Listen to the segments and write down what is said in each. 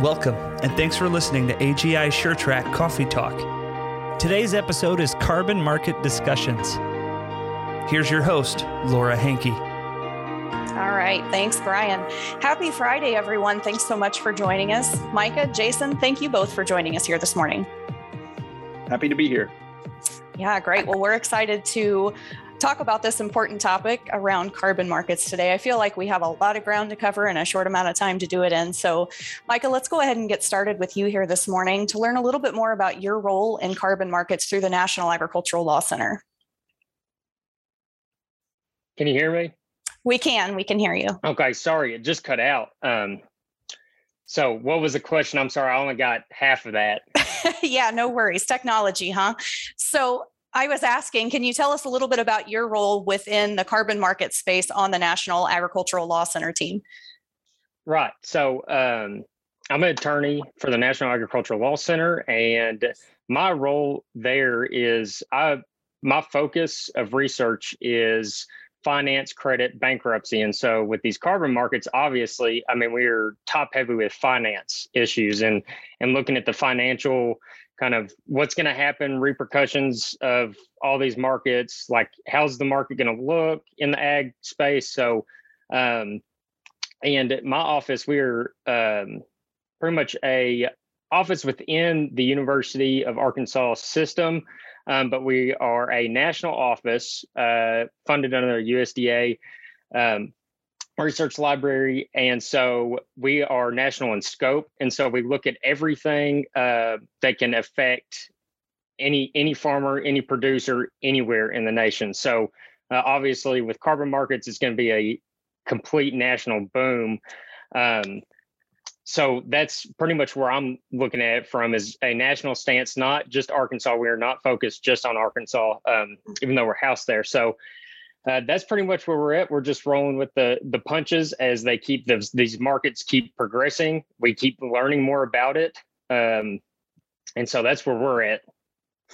Welcome, and thanks for listening to AGI SureTrack Coffee Talk. Today's episode is Carbon Market Discussions. Here's your host, Laura Hankey. All right. Thanks, Brian. Happy Friday, everyone. Thanks so much for joining us. Micah, Jason, thank you both for joining us here this morning. Happy to be here. Yeah, great. Well, we're excited to talk about this important topic around carbon markets today. I feel like we have a lot of ground to cover in a short amount of time to do it in. So, Micah, let's go ahead and get started with you here this morning to learn a little bit more about your role in carbon markets through the National Agricultural Law Center. Can you hear me? We can. We can hear you. Okay. Sorry, it just cut out. Um, so, what was the question? I'm sorry, I only got half of that. yeah, no worries. Technology, huh? So, I was asking, can you tell us a little bit about your role within the carbon market space on the National Agricultural Law Center team? Right. So um, I'm an attorney for the National Agricultural Law Center, and my role there is I my focus of research is finance, credit, bankruptcy, and so with these carbon markets, obviously, I mean we're top heavy with finance issues and and looking at the financial kind of what's going to happen, repercussions of all these markets, like how's the market going to look in the ag space. So, um, and at my office, we're um, pretty much a office within the University of Arkansas system, um, but we are a national office uh, funded under USDA. Um, research library. And so we are national in scope. And so we look at everything uh, that can affect any any farmer any producer anywhere in the nation. So uh, obviously with carbon markets it's going to be a complete national boom. Um, so that's pretty much where i'm looking at it from is a national stance not just arkansas we are not focused just on arkansas um, even though we're housed there so uh, that's pretty much where we're at. We're just rolling with the the punches as they keep those these markets keep progressing. We keep learning more about it, um, and so that's where we're at.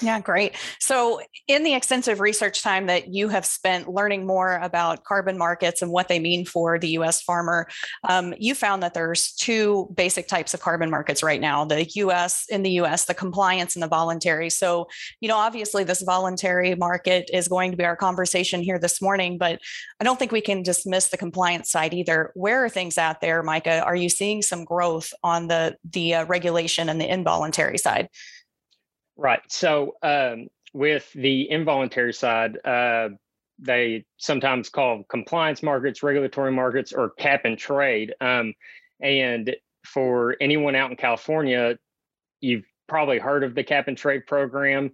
Yeah, great. So, in the extensive research time that you have spent learning more about carbon markets and what they mean for the US farmer, um, you found that there's two basic types of carbon markets right now the US, in the US, the compliance and the voluntary. So, you know, obviously, this voluntary market is going to be our conversation here this morning, but I don't think we can dismiss the compliance side either. Where are things out there, Micah? Are you seeing some growth on the, the uh, regulation and the involuntary side? Right. So um, with the involuntary side, uh, they sometimes call compliance markets, regulatory markets, or cap and trade. Um, and for anyone out in California, you've probably heard of the cap and trade program,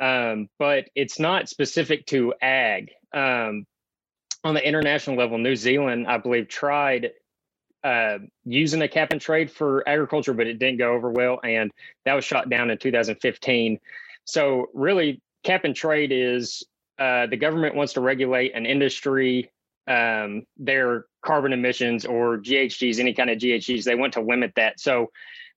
um, but it's not specific to ag. Um, on the international level, New Zealand, I believe, tried uh, using a cap and trade for agriculture, but it didn't go over well, and that was shot down in 2015. So really, cap and trade is uh, the government wants to regulate an industry, um, their carbon emissions or GHGs, any kind of GHGs. They want to limit that. So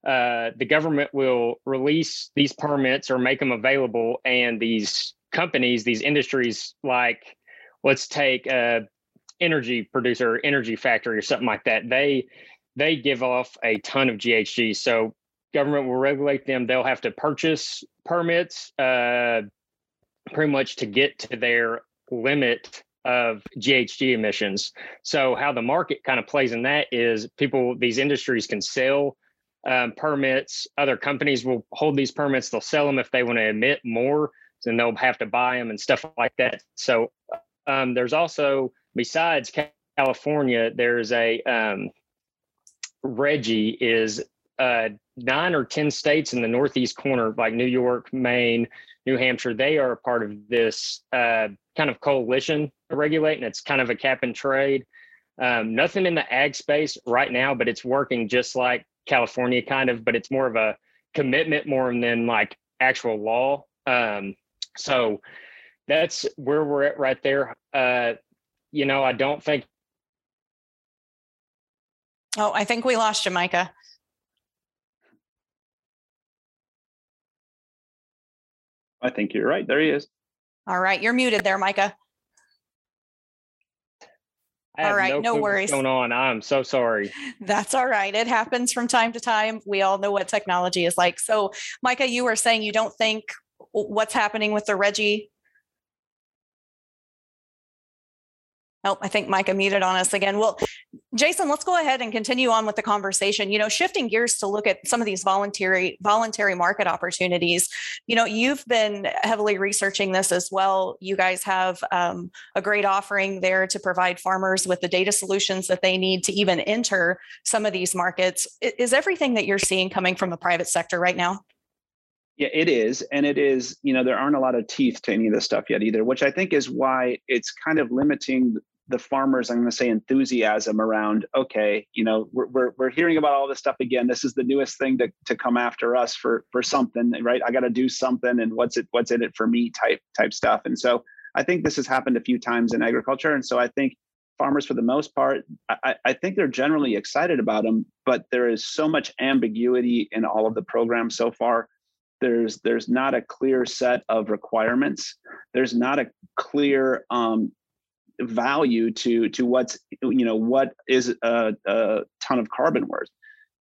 uh, the government will release these permits or make them available, and these companies, these industries, like let's take uh, energy producer, energy factory, or something like that, they they give off a ton of GHG. So government will regulate them. They'll have to purchase permits, uh, pretty much to get to their limit of GHG emissions. So how the market kind of plays in that is people, these industries can sell um, permits. Other companies will hold these permits. They'll sell them if they want to emit more, then they'll have to buy them and stuff like that. So um, there's also besides California, there's a um, RGGI is uh, nine or 10 states in the Northeast corner, like New York, Maine, New Hampshire, they are a part of this uh, kind of coalition to regulate, and it's kind of a cap and trade. Um, nothing in the ag space right now, but it's working just like California, kind of, but it's more of a commitment more than like actual law. Um, so that's where we're at right there. Uh, you know, I don't think. Oh, I think we lost you, Micah. I think you're right. There he is. All right, you're muted there, Micah. all right, no, no worries. going on? I'm so sorry. That's all right. It happens from time to time. We all know what technology is like. So, Micah, you were saying you don't think what's happening with the RGGI Nope, I think Micah muted on us again. Well, Jason, let's go ahead and continue on with the conversation. You know, shifting gears to look at some of these voluntary voluntary market opportunities. You know, you've been heavily researching this as well. You guys have um, a great offering there to provide farmers with the data solutions that they need to even enter some of these markets. Is everything that you're seeing coming from the private sector right now? Yeah, it is. And it is, you know, there aren't a lot of teeth to any of this stuff yet either, which I think is why it's kind of limiting the farmers, I'm going to say enthusiasm around, okay, you know, we're, we're, we're hearing about all this stuff again. This is the newest thing to, to come after us for, for something, right? I got to do something and what's it, what's in it for me type, type stuff. And so I think this has happened a few times in agriculture. And so I think farmers for the most part, I, I think they're generally excited about them, but there is so much ambiguity in all of the programs so far there's there's not a clear set of requirements there's not a clear um, value to to what's you know what is a, a ton of carbon worth?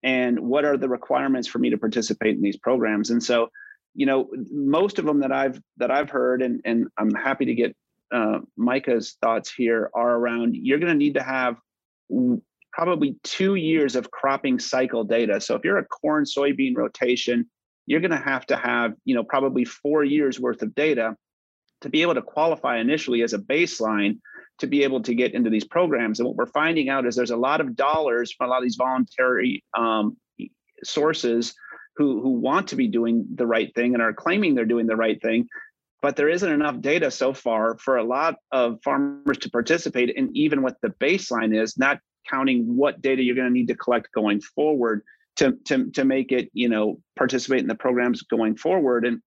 And what are the requirements for me to participate in these programs? And so you know most of them that i've that i've heard and and i'm happy to get uh, micah's thoughts here are around you're going to need to have probably two years of cropping cycle data. So if you're a corn soybean rotation you're going to have to have you know probably four years worth of data to be able to qualify initially as a baseline to be able to get into these programs. And what we're finding out is there's a lot of dollars from a lot of these voluntary um, sources who who want to be doing the right thing and are claiming they're doing the right thing. But there isn't enough data so far for a lot of farmers to participate in even what the baseline is, not counting what data you're going to need to collect going forward to, to, to make it, you know, participate in the programs going forward. And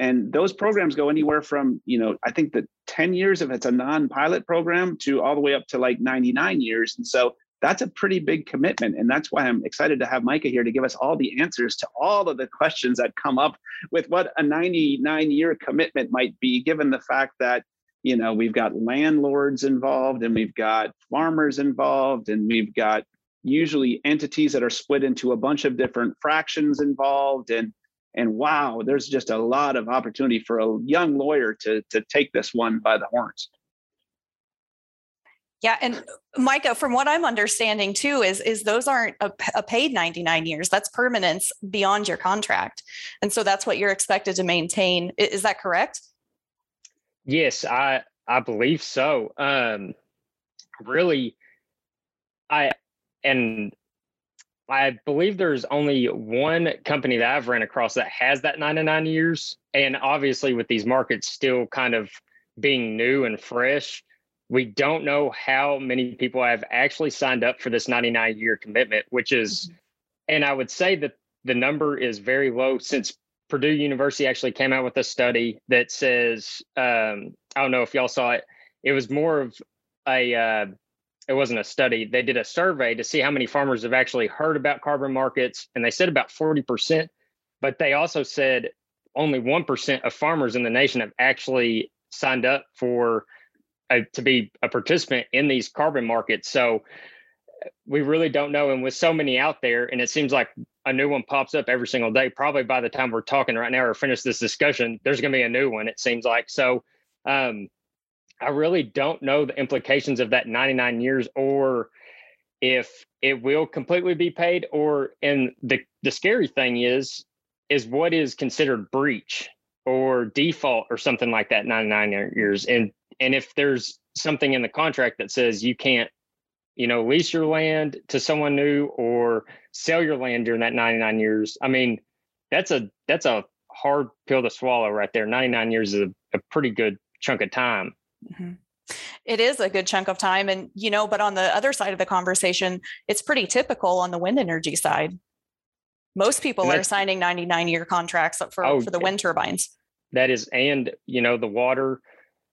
and those programs go anywhere from you know i think the 10 years if it's a non-pilot program to all the way up to like 99 years. And so that's a pretty big commitment. And that's why i'm excited to have micah here to give us all the answers to all of the questions that come up with what a 99 year commitment might be given the fact that you know we've got landlords involved and we've got farmers involved and we've got usually entities that are split into a bunch of different fractions involved. And and wow there's just a lot of opportunity for a young lawyer to to take this one by the horns. Yeah and micah from what i'm understanding too is is those aren't a, a, paid 99 years. That's permanence beyond your contract. And so that's what you're expected to maintain. Is that correct? Yes i i believe so. Um really i and I believe there's only one company that I've ran across that has that 99 years. And obviously, with these markets still kind of being new and fresh, we don't know how many people have actually signed up for this 99 year commitment, which is, mm-hmm. and I would say that the number is very low since Purdue University actually came out with a study that says, um, I don't know if y'all saw it, it was more of a, uh, it wasn't a study. They did a survey to see how many farmers have actually heard about carbon markets, and they said about 40%. But they also said only 1% of farmers in the nation have actually signed up for a, to be a participant in these carbon markets. So we really don't know. And with so many out there, and it seems like a new one pops up every single day, probably by the time we're talking right now or finish this discussion, there's going to be a new one, it seems like. So, um, I really don't know the implications of that 99 years or if it will completely be paid or and the the scary thing is is what is considered breach or default or something like that 99 years. And and if there's something in the contract that says you can't you know lease your land to someone new or sell your land during that 99 years i mean that's a that's a hard pill to swallow right there. 99 years is a, a pretty good chunk of time Mm-hmm. It is a good chunk of time. And, you know, but on the other side of the conversation, it's pretty typical on the wind energy side. Most people are signing 99 year contracts for, oh, for the wind turbines. That is, and, you know, the water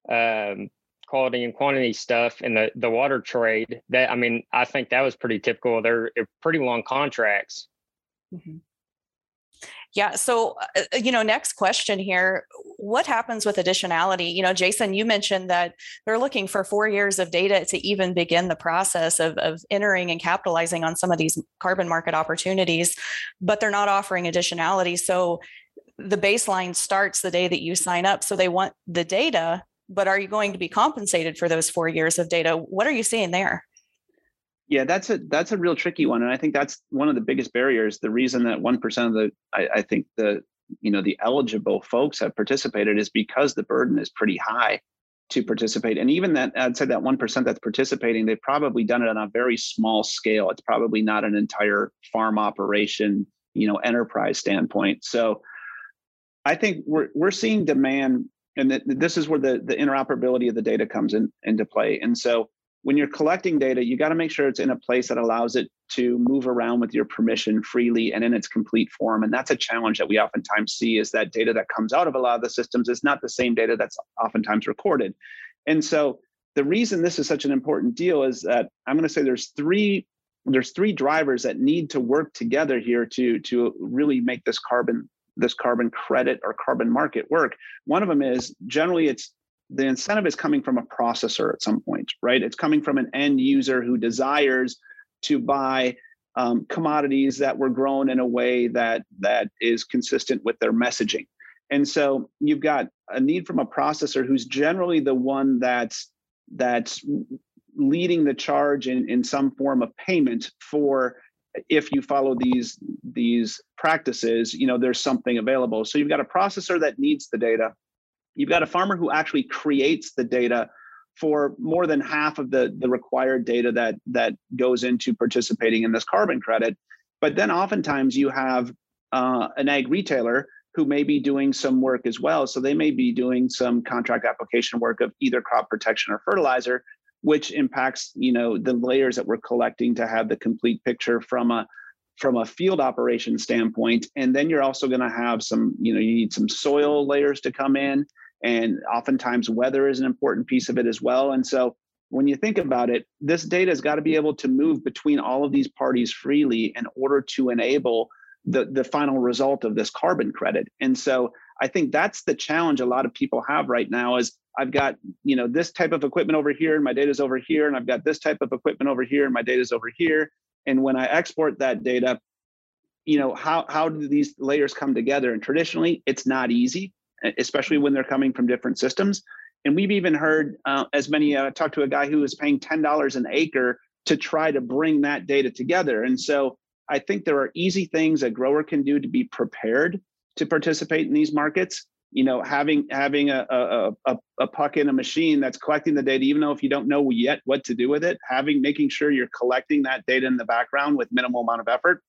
um, quality and quantity stuff and the, the water trade that, I mean, I think that was pretty typical. They're, they're pretty long contracts. Mm-hmm. Yeah. So, uh, uh, you know, next question here what happens with additionality? You know, Jason, you mentioned that they're looking for four years of data to even begin the process of, of entering and capitalizing on some of these carbon market opportunities, but they're not offering additionality. So, the baseline starts the day that you sign up. So, they want the data, but are you going to be compensated for those four years of data? What are you seeing there? Yeah, that's a that's a real tricky one, and I think that's one of the biggest barriers. The reason that one percent of the I, I, think the you know the eligible folks have participated is because the burden is pretty high to participate, and even that I'd say that one percent that's participating, they've probably done it on a very small scale. It's probably not an entire farm operation, you know, enterprise standpoint. So, I think we're we're seeing demand, and this is where the the interoperability of the data comes in into play, and so when you're collecting data, you got to make sure it's in a place that allows it to move around with your permission freely and in its complete form. And that's a challenge that we oftentimes see is that data that comes out of a lot of the systems is not the same data that's oftentimes recorded. And so the reason this is such an important deal is that I'm going to say there's three there's three drivers that need to work together here to to really make this carbon this carbon credit or carbon market work. One of them is generally it's the incentive is coming from a processor at some point, right? It's coming from an end user who desires to buy um, commodities that were grown in a way that that is consistent with their messaging. And so you've got a need from a processor who's generally the one that's that's leading the charge in, in some form of payment for if you follow these these practices, you know, there's something available. So you've got a processor that needs the data You've got a farmer who actually creates the data for more than half of the, the required data that that goes into participating in this carbon credit. But then oftentimes you have uh, an ag retailer who may be doing some work as well. So they may be doing some contract application work of either crop protection or fertilizer, which impacts you know the layers that we're collecting to have the complete picture from a from a field operation standpoint. And then you're also going to have some you know you need some soil layers to come in and oftentimes weather is an important piece of it as well. And so when you think about it, this data has got to be able to move between all of these parties freely in order to enable the, the final result of this carbon credit. And so I think that's the challenge a lot of people have right now is I've got, you know, this type of equipment over here and my data's over here, and I've got this type of equipment over here and my data's over here. And when I export that data, you know, how how do these layers come together? And traditionally, it's not easy especially when they're coming from different systems. And we've even heard uh, as many, uh, talked to a guy who was paying $10 an acre to try to bring that data together. And so I think there are easy things a grower can do to be prepared to participate in these markets. You know, having having a, a, a, a puck in a machine that's collecting the data, even though if you don't know yet what to do with it, having making sure you're collecting that data in the background with minimal amount of effort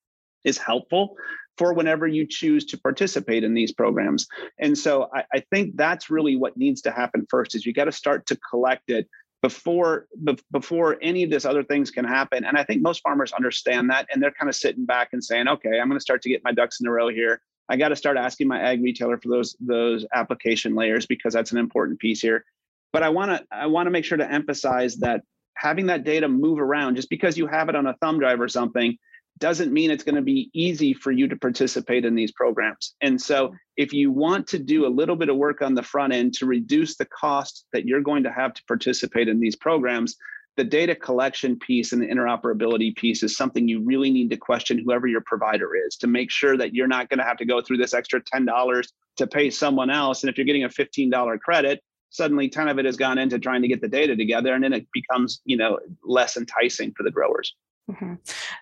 is helpful for whenever you choose to participate in these programs. And so I, I think that's really what needs to happen first is you got to start to collect it before before any of this other things can happen. And I think most farmers understand that and they're kind of sitting back and saying, okay, I'm going to start to get my ducks in a row here. I got to start asking my ag retailer for those those application layers because that's an important piece here. But I want to I want to make sure to emphasize that having that data move around just because you have it on a thumb drive or something doesn't mean it's going to be easy for you to participate in these programs. And so, if you want to do a little bit of work on the front end to reduce the cost that you're going to have to participate in these programs, the data collection piece and the interoperability piece is something you really need to question whoever your provider is to make sure that you're not going to have to go through this extra $10 to pay someone else. And if you're getting a $15 credit, suddenly 10 of it has gone into trying to get the data together and then it becomes, you know, less enticing for the growers. Mm-hmm.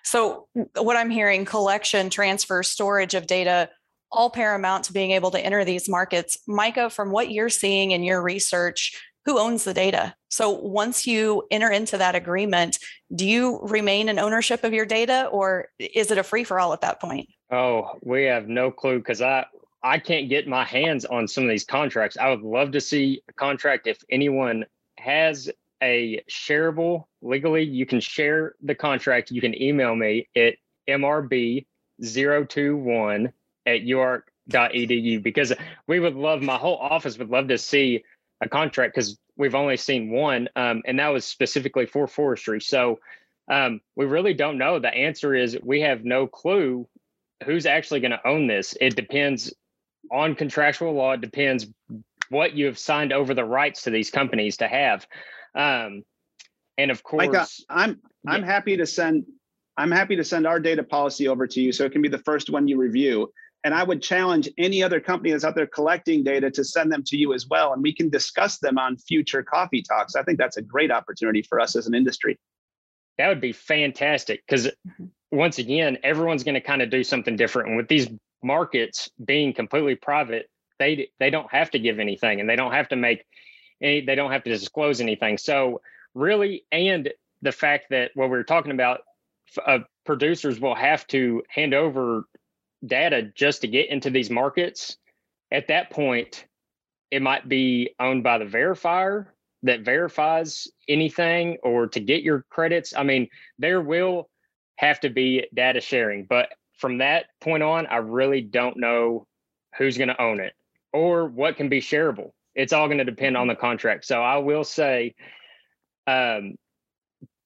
So, what I'm hearing collection, transfer, storage of data, all paramount to being able to enter these markets. Micah, from what you're seeing in your research, who owns the data? So, once you enter into that agreement, do you remain in ownership of your data or is it a free for all at that point? Oh, we have no clue because I, I can't get my hands on some of these contracts. I would love to see a contract if anyone has a shareable legally you can share the contract you can email me at mrb021 at uark.edu because we would love my whole office would love to see a contract because we've only seen one um, and that was specifically for forestry so um, we really don't know the answer is we have no clue who's actually going to own this? It depends on contractual law. It depends what you have signed over the rights to these companies to have. Um, and of course, Micah, I'm I'm happy to send I'm happy to send our data policy over to you so it can be the first one you review. And I would challenge any other company that's out there collecting data to send them to you as well. And we can discuss them on future coffee talks. I think that's a great opportunity for us as an industry. That would be fantastic because mm-hmm. once again, everyone's going to kind of do something different. And with these markets being completely private, they they don't have to give anything and they don't have to make any, they don't have to disclose anything. So really, and the fact that what we were talking about, uh, producers will have to hand over data just to get into these markets. At that point, it might be owned by the verifier that verifies anything or to get your credits. I mean, there will have to be data sharing, but from that point on, I really don't know who's going to own it or what can be shareable. It's all going to depend on the contract. So I will say, um,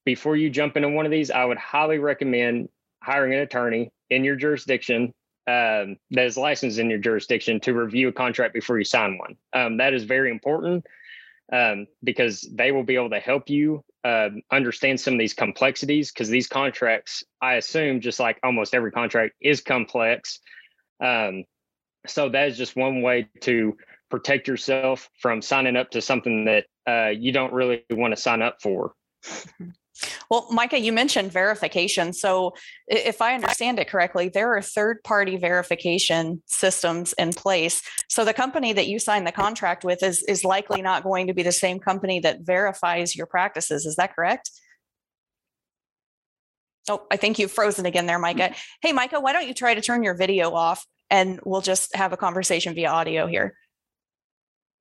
before you jump into one of these, I would highly recommend hiring an attorney in your jurisdiction um, that is licensed in your jurisdiction to review a contract before you sign one. Um, that is very important um, because they will be able to help you uh, understand some of these complexities because these contracts, I assume, just like almost every contract, is complex. Um, so that is just one way to protect yourself from signing up to something that uh, you don't really want to sign up for. Well, Micah, you mentioned verification. So, if I understand it correctly, there are third party verification systems in place. So, the company that you sign the contract with is, is likely not going to be the same company that verifies your practices. Is that correct? Oh, I think you've frozen again there, Micah. Hey, Micah, why don't you try to turn your video off and we'll just have a conversation via audio here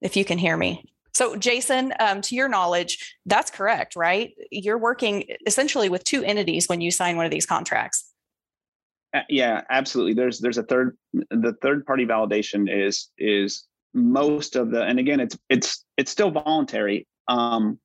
if you can hear me. So, Jason, um, to your knowledge, that's correct, right? You're working essentially with two entities when you sign one of these contracts. Uh, yeah, absolutely. There's there's a third the third party validation is is most of the and again it's it's it's still voluntary. Um,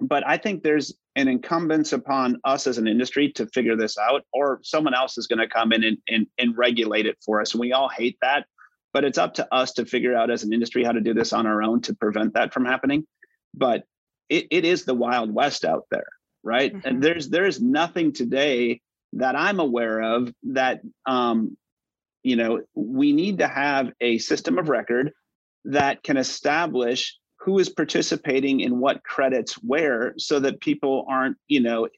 but I think there's an incumbence upon us as an industry to figure this out, or someone else is going to come in and, and, and regulate it for us. And we all hate that but it's up to us to figure out as an industry how to do this on our own to prevent that from happening but it, it is the wild west out there right mm-hmm. and there's there's nothing today that i'm aware of that um you know we need to have a system of record that can establish who is participating in what credits where so that people aren't you know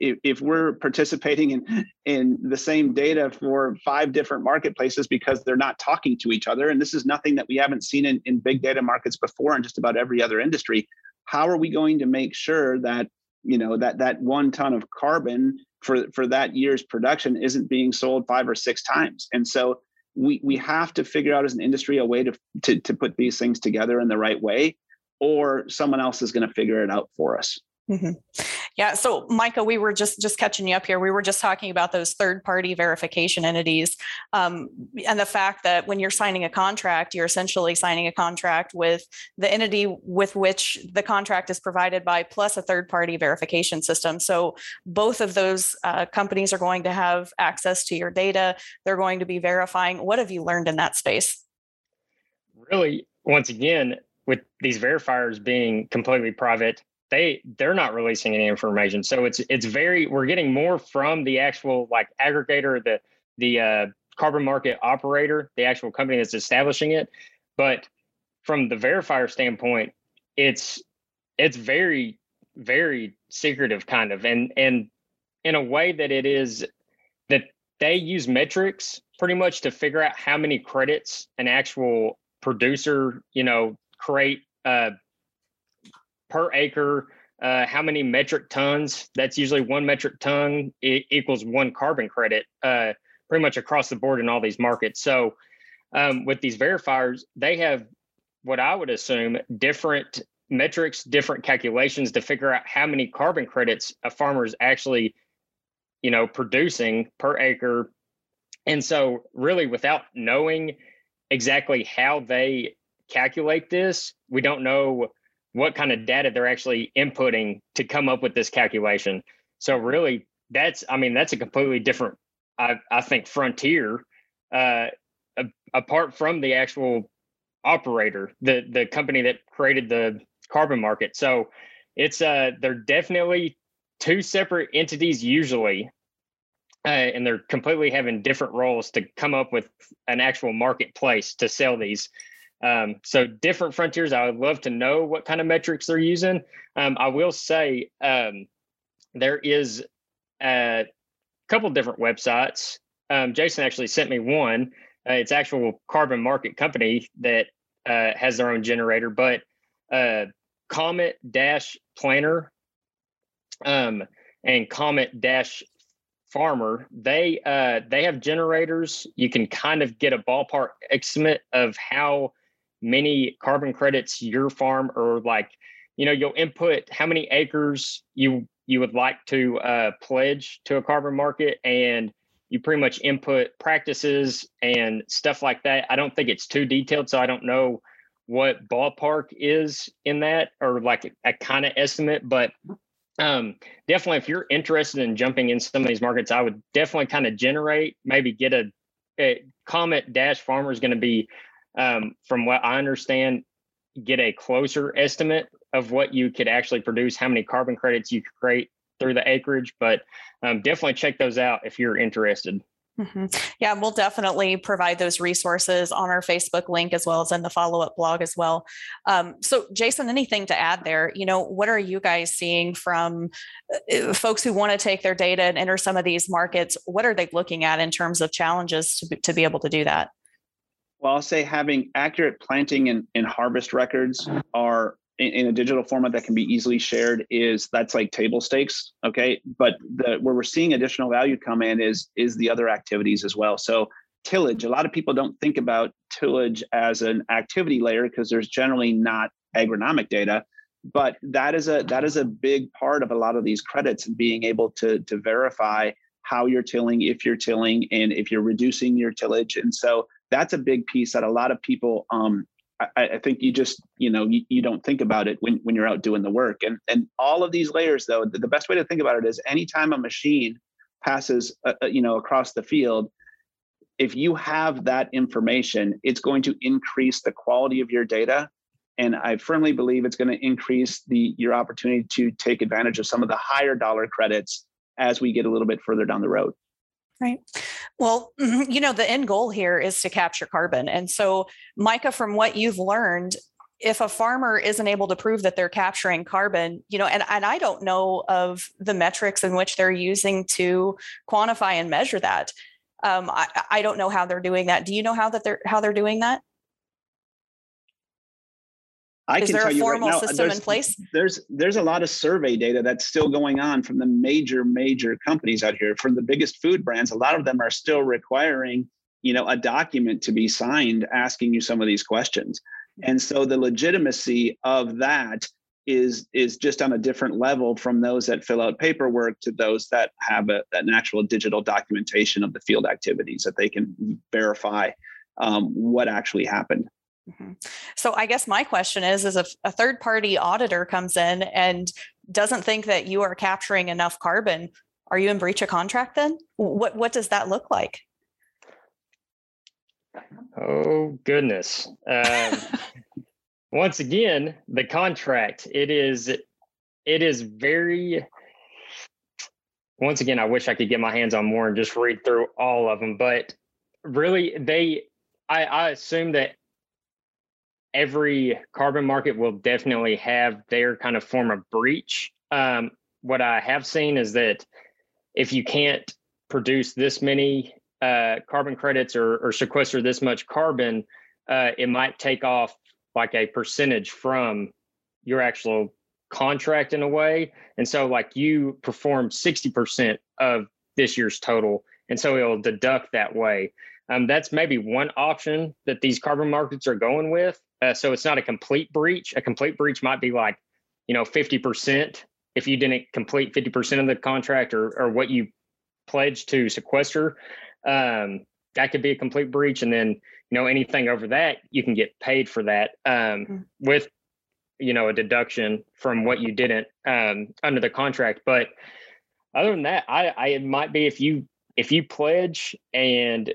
if, if we're participating in in the same data for five different marketplaces because they're not talking to each other and this is nothing that we haven't seen in, in big data markets before in just about every other industry how are we going to make sure that you know that that one ton of carbon for for that year's production isn't being sold five or six times? And so we we have to figure out as an industry a way to to, to put these things together in the right way or someone else is going to figure it out for us Mm-hmm. Yeah. So, Micah, we were just just catching you up here. We were just talking about those third party verification entities, um, and the fact that when you're signing a contract, you're essentially signing a contract with the entity with which the contract is provided by, plus a third party verification system. So, both of those uh, companies are going to have access to your data. They're going to be verifying. What have you learned in that space? Really, once again, with these verifiers being completely private they they're not releasing any information. So it's it's very we're getting more from the actual like aggregator the the uh, carbon market operator the actual company that's establishing it. But from the verifier standpoint it's it's very very secretive kind of. And and in a way that it is that they use metrics pretty much to figure out how many credits an actual producer you know create uh, per acre, uh, how many metric tons. That's usually one metric ton equals one carbon credit, uh, pretty much across the board in all these markets. So um, with these verifiers, they have what I would assume different metrics, different calculations to figure out how many carbon credits a farmer is actually, you know, producing per acre. And so, really, without knowing exactly how they calculate this, we don't know what kind of data they're actually inputting to come up with this calculation. So really, that's I mean that's a completely different I, I think frontier uh, a, apart from the actual operator, the the company that created the carbon market. So it's uh they're definitely two separate entities usually. Uh, and they're completely having different roles to come up with an actual marketplace to sell these. Um, so different frontiers. I would love to know what kind of metrics they're using. Um, I will say um, there is a couple different websites. Um, Jason actually sent me one. Uh, it's actual carbon market company that uh, has their own generator, but uh, Comet Dash Planner um, and Comet Dash Farmer, they uh, they have generators. You can kind of get a ballpark estimate of how many carbon credits your farm or like you know you'll input how many acres you you would like to uh, pledge to a carbon market and you pretty much input practices and stuff like that. I don't think it's too detailed so i don't know what ballpark is in that or like a, a kind of estimate but um, definitely if you're interested in jumping in some of these markets i would definitely kind of generate maybe get a, a comet dash farmer is going to be um, from what i understand get a closer estimate of what you could actually produce how many carbon credits you could create through the acreage but um, definitely check those out if you're interested Mm-hmm. Yeah, we'll definitely provide those resources on our Facebook link as well as in the follow up blog as well. Um, so, Jason, anything to add there? You know, what are you guys seeing from uh, folks who want to take their data and enter some of these markets? What are they looking at in terms of challenges to be, to be able to do that? Well, I'll say having accurate planting and, and harvest records are in, in, a digital format that can be easily shared is that's like table stakes okay? But the where we're seeing additional value come in is is the other activities as well. So tillage a lot of people don't think about tillage as an activity layer because there's generally not agronomic data but that is a that is a big part of a lot of these credits and being able to to verify how you're tilling if you're tilling and if you're reducing your tillage. And so that's a big piece that a lot of people um, I, I, think you just you know you, you don't think about it when, when you're out doing the work. And and all of these layers though the, the best way to think about it is anytime a machine passes uh, uh, you know across the field if you have that information it's going to increase the quality of your data. And i firmly believe it's going to increase the your opportunity to take advantage of some of the higher dollar credits as we get a little bit further down the road Right. Well, you know, the end goal here is to capture carbon. And so, Micah, from what you've learned, if a farmer isn't able to prove that they're capturing carbon, you know, and, and I don't know of the metrics in which they're using to quantify and measure that. Um, I, I don't know how they're doing that. Do you know how that they're how they're doing that? I Is can there tell a you right formal now, system there's, in place? There's there's a lot of survey data that's still going on from the major major companies out here. From the biggest food brands, a lot of them are still requiring you know a document to be signed asking you some of these questions. And so the legitimacy of that is is just on a different level from those that fill out paperwork to those that have a, an actual digital documentation of the field activities that they can verify um, what actually happened. Mm-hmm. So I guess my question is, is if a third party auditor comes in and doesn't think that you are capturing enough carbon, are you in breach of contract then? What what does that look like? Oh goodness. Um, once again, the contract, it is it is very once again, I wish I could get my hands on more and just read through all of them, but really they I, I assume that every carbon market will definitely have their kind of form of breach. Um, what I have seen is that if you can't produce this many uh, carbon credits or, or, sequester this much carbon, uh, it might take off like a percentage from your actual contract in a way. And so, like, you perform 60% of this year's total. And so it'll deduct that way. Um, that's maybe one option that these carbon markets are going with. Uh, so it's not a complete breach. A complete breach might be like, you know, 50% if you didn't complete 50% of the contract or, or what you pledged to sequester. Um, that could be a complete breach. And then, you know, anything over that, you can get paid for that um, mm-hmm. with, you know, a deduction from what you didn't um, under the contract. But other than that, I, I it might be if you if you pledge and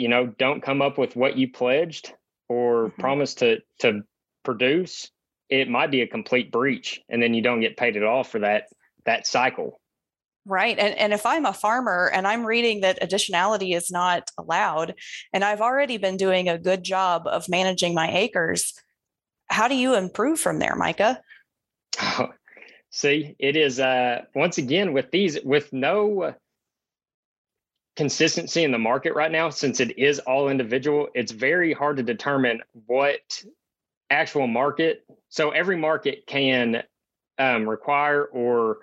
you know don't come up with what you pledged or mm-hmm. promised to to produce, it might be a complete breach, and then you don't get paid at all for that that cycle. Right. And, and if I'm a farmer and I'm reading that additionality is not allowed, and I've already been doing a good job of managing my acres, how do you improve from there, Micah? see, it is uh, once again with these, with no consistency in the market right now, since it is all individual, it's very hard to determine what actual market. So every market can um, require or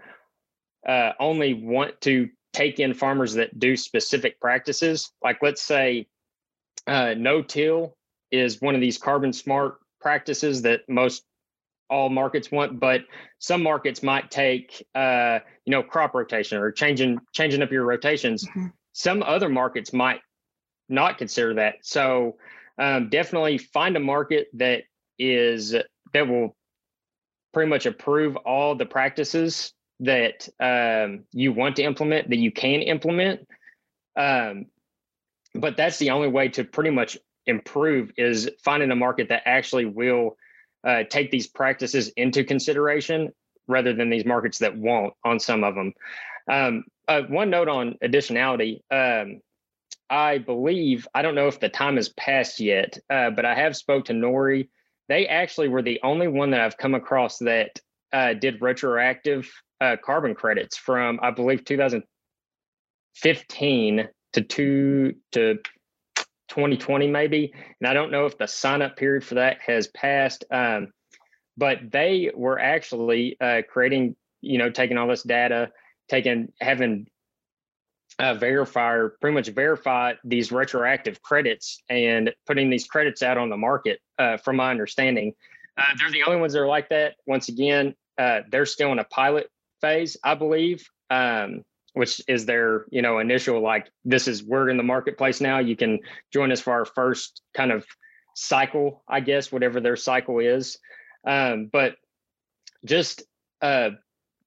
uh, only want to take in farmers that do specific practices. Like let's say uh, no till is one of these carbon smart practices that most all markets want, but some markets might take uh, you know crop rotation or changing changing up your rotations. Mm-hmm. Some other markets might not consider that. So um, definitely find a market that is that will pretty much approve all the practices that um, you want to implement that you can implement um, but that's the only way to pretty much improve is finding a market that actually will uh, take these practices into consideration rather than these markets that won't on some of them um, uh, one note on additionality um, i believe i don't know if the time has passed yet uh, but i have spoke to nori they actually were the only one that i've come across that uh, did retroactive uh, carbon credits from I believe 2015 to two to 2020 maybe, and I don't know if the sign up period for that has passed. Um, but they were actually uh, creating, you know, taking all this data, taking having uh, verifier pretty much verify these retroactive credits and putting these credits out on the market. Uh, from my understanding, uh, they're the only ones that are like that. Once again, uh, they're still in a pilot phase, I believe, um, which is their you know initial like this is we're in the marketplace now. You can join us for our first kind of cycle, I guess, whatever their cycle is. Um, but just uh,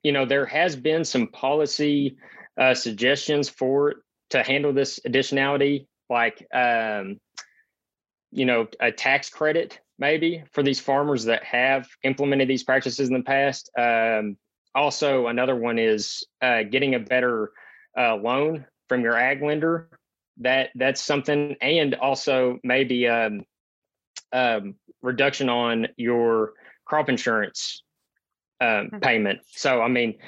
you know, there has been some policy uh, suggestions for to handle this additionality, like um, you know, a tax credit maybe for these farmers that have implemented these practices in the past. Um, also, another one is uh, getting a better uh, loan from your ag lender. That that's something, and also maybe um, um, reduction on your crop insurance um, hmm. payment. So, I mean,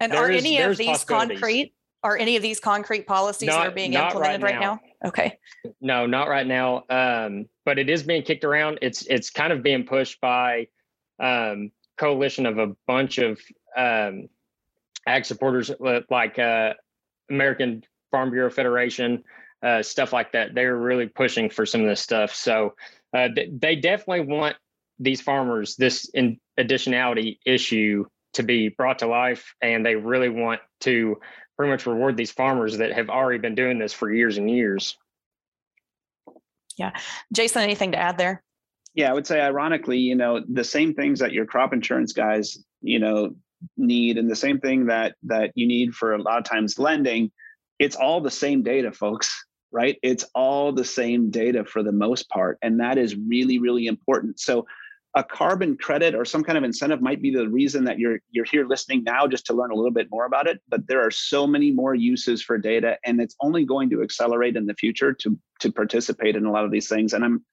and are is, any of these concrete? Are any of these concrete policies not, that are being implemented right, right now. now? Okay. No, not right now. Um, but it is being kicked around. It's it's kind of being pushed by um, coalition of a bunch of um, ag supporters uh, like uh, American Farm Bureau Federation, uh, stuff like that. They're really pushing for some of this stuff. So uh, they definitely want these farmers this in additionality issue to be brought to life, and they really want to pretty much reward these farmers that have already been doing this for years and years. Yeah, Jason, anything to add there? yeah, I would say ironically, you know, the same things that your crop insurance guys, you know, need and the same thing that that you need for a lot of times lending, it's all the same data, folks, right? It's all the same data for the most part. And that is really, really important. So a carbon credit or some kind of incentive might be the reason that you're you're here listening now just to learn a little bit more about it but there are so many more uses for data and it's only going to accelerate in the future to to participate in a lot of these things and i'm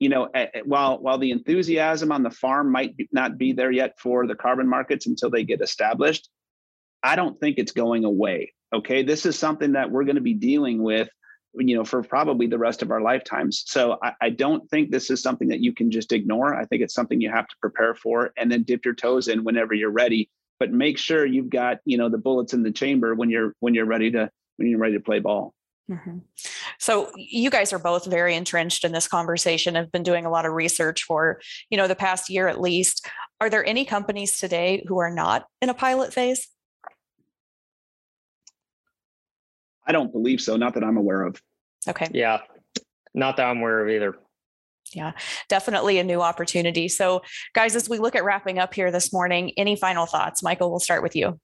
you know, while while the enthusiasm on the farm might not be there yet for the carbon markets until they get established, I don't think it's going away. Okay, this is something that we're going to be dealing with, you know, for probably the rest of our lifetimes. So I, I don't think this is something that you can just ignore. I think it's something you have to prepare for and then dip your toes in whenever you're ready. But make sure you've got you know the bullets in the chamber when you're when you're ready to when you're ready to play ball. Mm-hmm. So you guys are both very entrenched in this conversation. Have been doing a lot of research for you know the past year at least. Are there any companies today who are not in a pilot phase? I don't believe so. Not that I'm aware of. Okay. Yeah, not that I'm aware of either. Yeah, definitely a new opportunity. So, guys, as we look at wrapping up here this morning, any final thoughts? Michael, we'll start with you.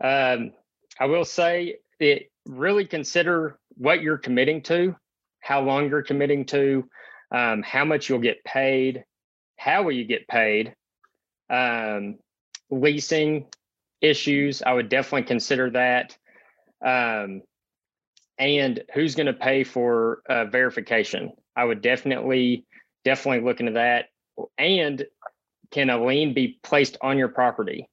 Um, I will say it really consider what you're committing to, how long you're committing to, um, how much you'll get paid, how will you get paid, um, leasing issues. I would definitely consider that. Um, and who's going to pay for uh, verification? I would definitely, definitely look into that. And can a lien be placed on your property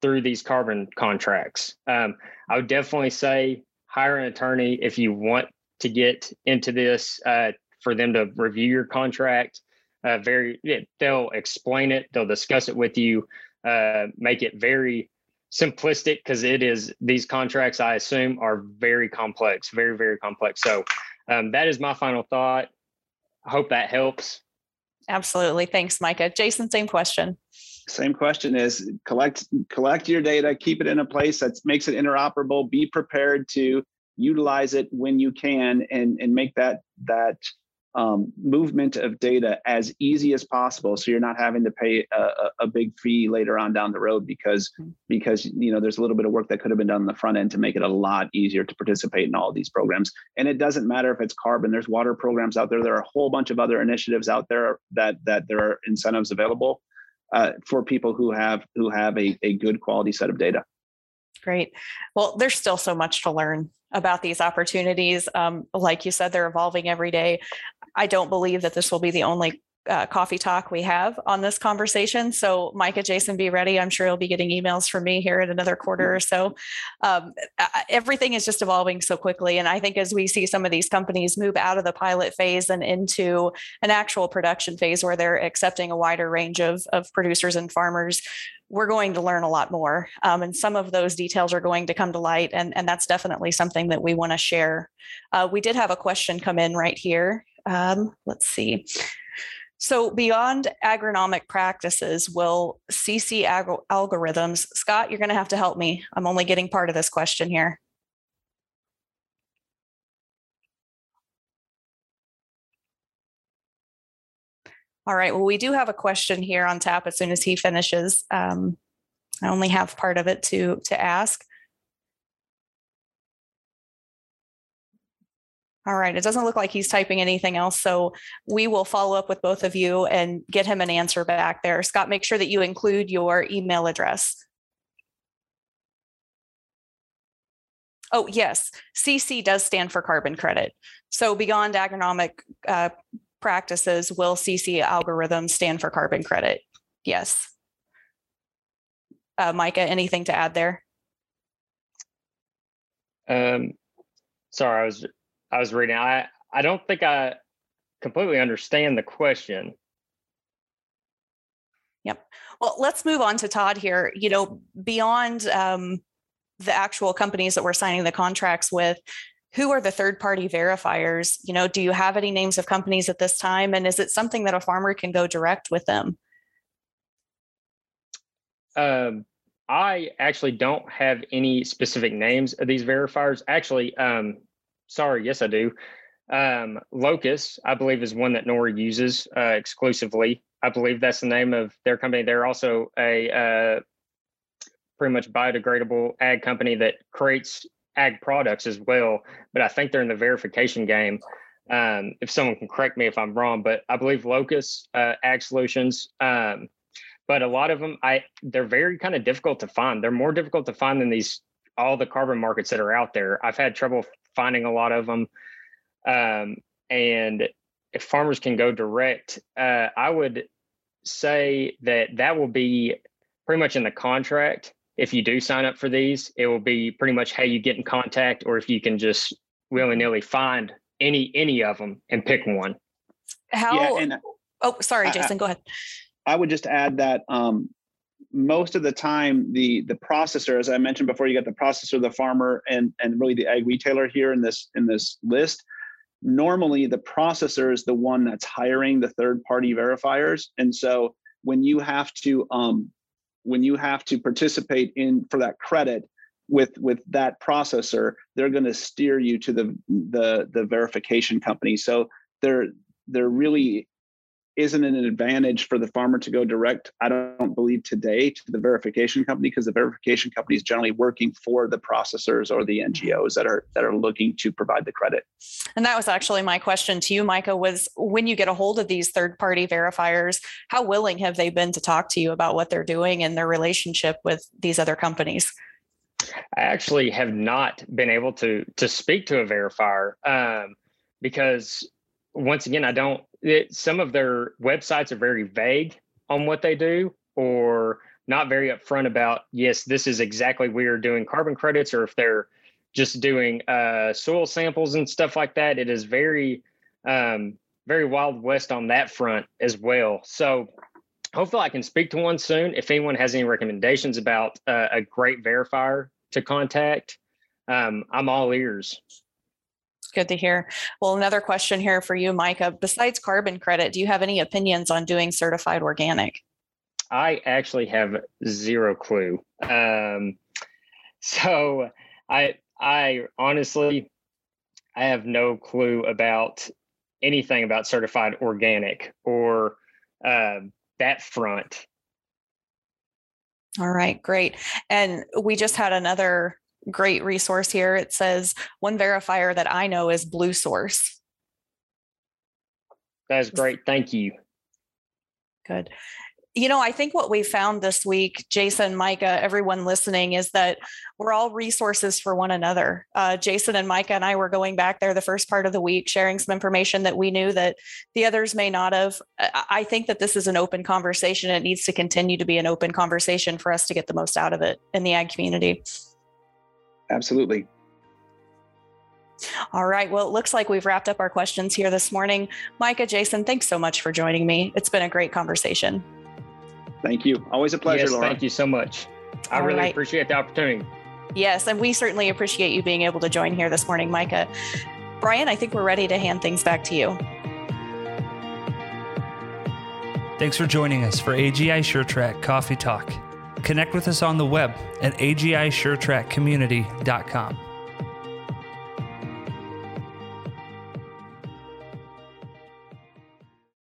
through these carbon contracts? Um, I would definitely say hire an attorney if you want to get into this uh, for them to review your contract. Uh, very, they'll explain it, they'll discuss it with you, uh, make it very simplistic because it is these contracts. I assume are very complex, very very complex. So um, that is my final thought. I hope that helps. Absolutely, thanks, Micah. Jason, same question. Same question is collect collect your data, keep it in a place that makes it interoperable. Be prepared to utilize it when you can, and and make that that um, movement of data as easy as possible so you're not having to pay a, a, big fee later on down the road because hmm. because you know there's a little bit of work that could have been done on the front end to make it a lot easier to participate in all these programs and it doesn't matter if it's carbon there's water programs out there there are a whole bunch of other initiatives out there that that there are incentives available uh, for people who have who have a, a good quality set of data Great. Well, there's still so much to learn about these opportunities. Um, like you said, they're evolving every day. I don't believe that this will be the only uh, coffee talk we have on this conversation. So, Micah, Jason, be ready. I'm sure you'll be getting emails from me here in another quarter or so. Um, everything is just evolving so quickly. And I think as we see some of these companies move out of the pilot phase and into an actual production phase where they're accepting a wider range of, of producers and farmers, we're going to learn a lot more. Um, and some of those details are going to come to light. And, and that's definitely something that we want to share. Uh, we did have a question come in right here. Um, let's see. So, beyond agronomic practices, will CC ag- algorithms, Scott, you're going to have to help me. I'm only getting part of this question here. All right. Well, we do have a question here on tap as soon as he finishes. Um, I only have part of it to to ask. All right. It doesn't look like he's typing anything else. So we will follow up with both of you and get him an answer back there. Scott, make sure that you include your email address. Oh, yes. CC does stand for carbon credit. So beyond agronomic uh, practices, will CC algorithms stand for carbon credit? Yes. Uh, Micah, anything to add there? Um, sorry, I was I was reading. I I don't think I completely understand the question. Yep. Well, let's move on to Todd here. You know, beyond um, the actual companies that we're signing the contracts with, who are the third party verifiers? You know, do you have any names of companies at this time? And is it something that a farmer can go direct with them? Um, I actually don't have any specific names of these verifiers. Actually, um, sorry, yes, I do. Um, Locus, I believe, is one that Nori uses uh, exclusively. I believe that's the name of their company. They're also a uh, pretty much biodegradable ag company that creates ag products as well. But I think they're in the verification game. Um, if someone can correct me if I'm wrong, but I believe Locus uh, Ag Solutions. Um, but a lot of them, I they're very kind of difficult to find. They're more difficult to find than these all the carbon markets that are out there. I've had trouble finding a lot of them. Um, and if farmers can go direct, uh, I would say that that will be pretty much in the contract. If you do sign up for these, it will be pretty much how you get in contact, or if you can just willy nilly find any any of them and pick one. How? Yeah, and, oh, sorry, Jason. I, go ahead. I would just add that um, most of the time the the processor as i mentioned before you got the processor the farmer and and really the ag retailer here in this in this list. Normally the processor is the one that's hiring the third party verifiers. And so when you have to um when you have to participate in for that credit with with that processor they're going to steer you to the the the verification company. So they're they're really isn't an advantage for the farmer to go direct, I don't believe today to the verification company because the verification company is generally working for the processors or the NGOs that are that are looking to provide the credit. And that was actually my question to you, Micah, was when you get a hold of these third-party verifiers, how willing have they been to talk to you about what they're doing and their relationship with these other companies? I actually have not been able to to speak to a verifier um, because once again, I don't. It, some of their websites are very vague on what they do, or not very upfront about. Yes, this is exactly we are doing carbon credits, or if they're just doing uh, soil samples and stuff like that. It is very, um, very wild west on that front as well. So hopefully, I can speak to one soon. If anyone has any recommendations about uh, a great verifier to contact, um, I'm all ears. Good to hear. Well, another question here for you, Micah. Besides carbon credit, do you have any opinions on doing certified organic? I actually have zero clue. Um, so I I honestly I have no clue about anything about certified organic or uh, that front. All right, great. And we just had another great resource here. It says one verifier that I know is Bluesource. That's great. Thank you. Good. You know, I think what we found this week, Jason, Micah, everyone listening, is that we're all resources for one another. Uh, Jason and Micah and I were going back there the first part of the week, sharing some information that we knew that the others may not have. I think that this is an open conversation. It needs to continue to be an open conversation for us to get the most out of it in the ag community. Absolutely. All right. Well, it looks like we've wrapped up our questions here this morning. Micah, Jason, thanks so much for joining me. It's been a great conversation. Thank you. Always a pleasure, yes, Laura. Thank you so much. I All really right. appreciate the opportunity. Yes, and we certainly appreciate you being able to join here this morning, Micah. Brian, I think we're ready to hand things back to you. Thanks for joining us for AGI SureTrack Coffee Talk. Connect with us on the web at agisuretrackcommunity.com.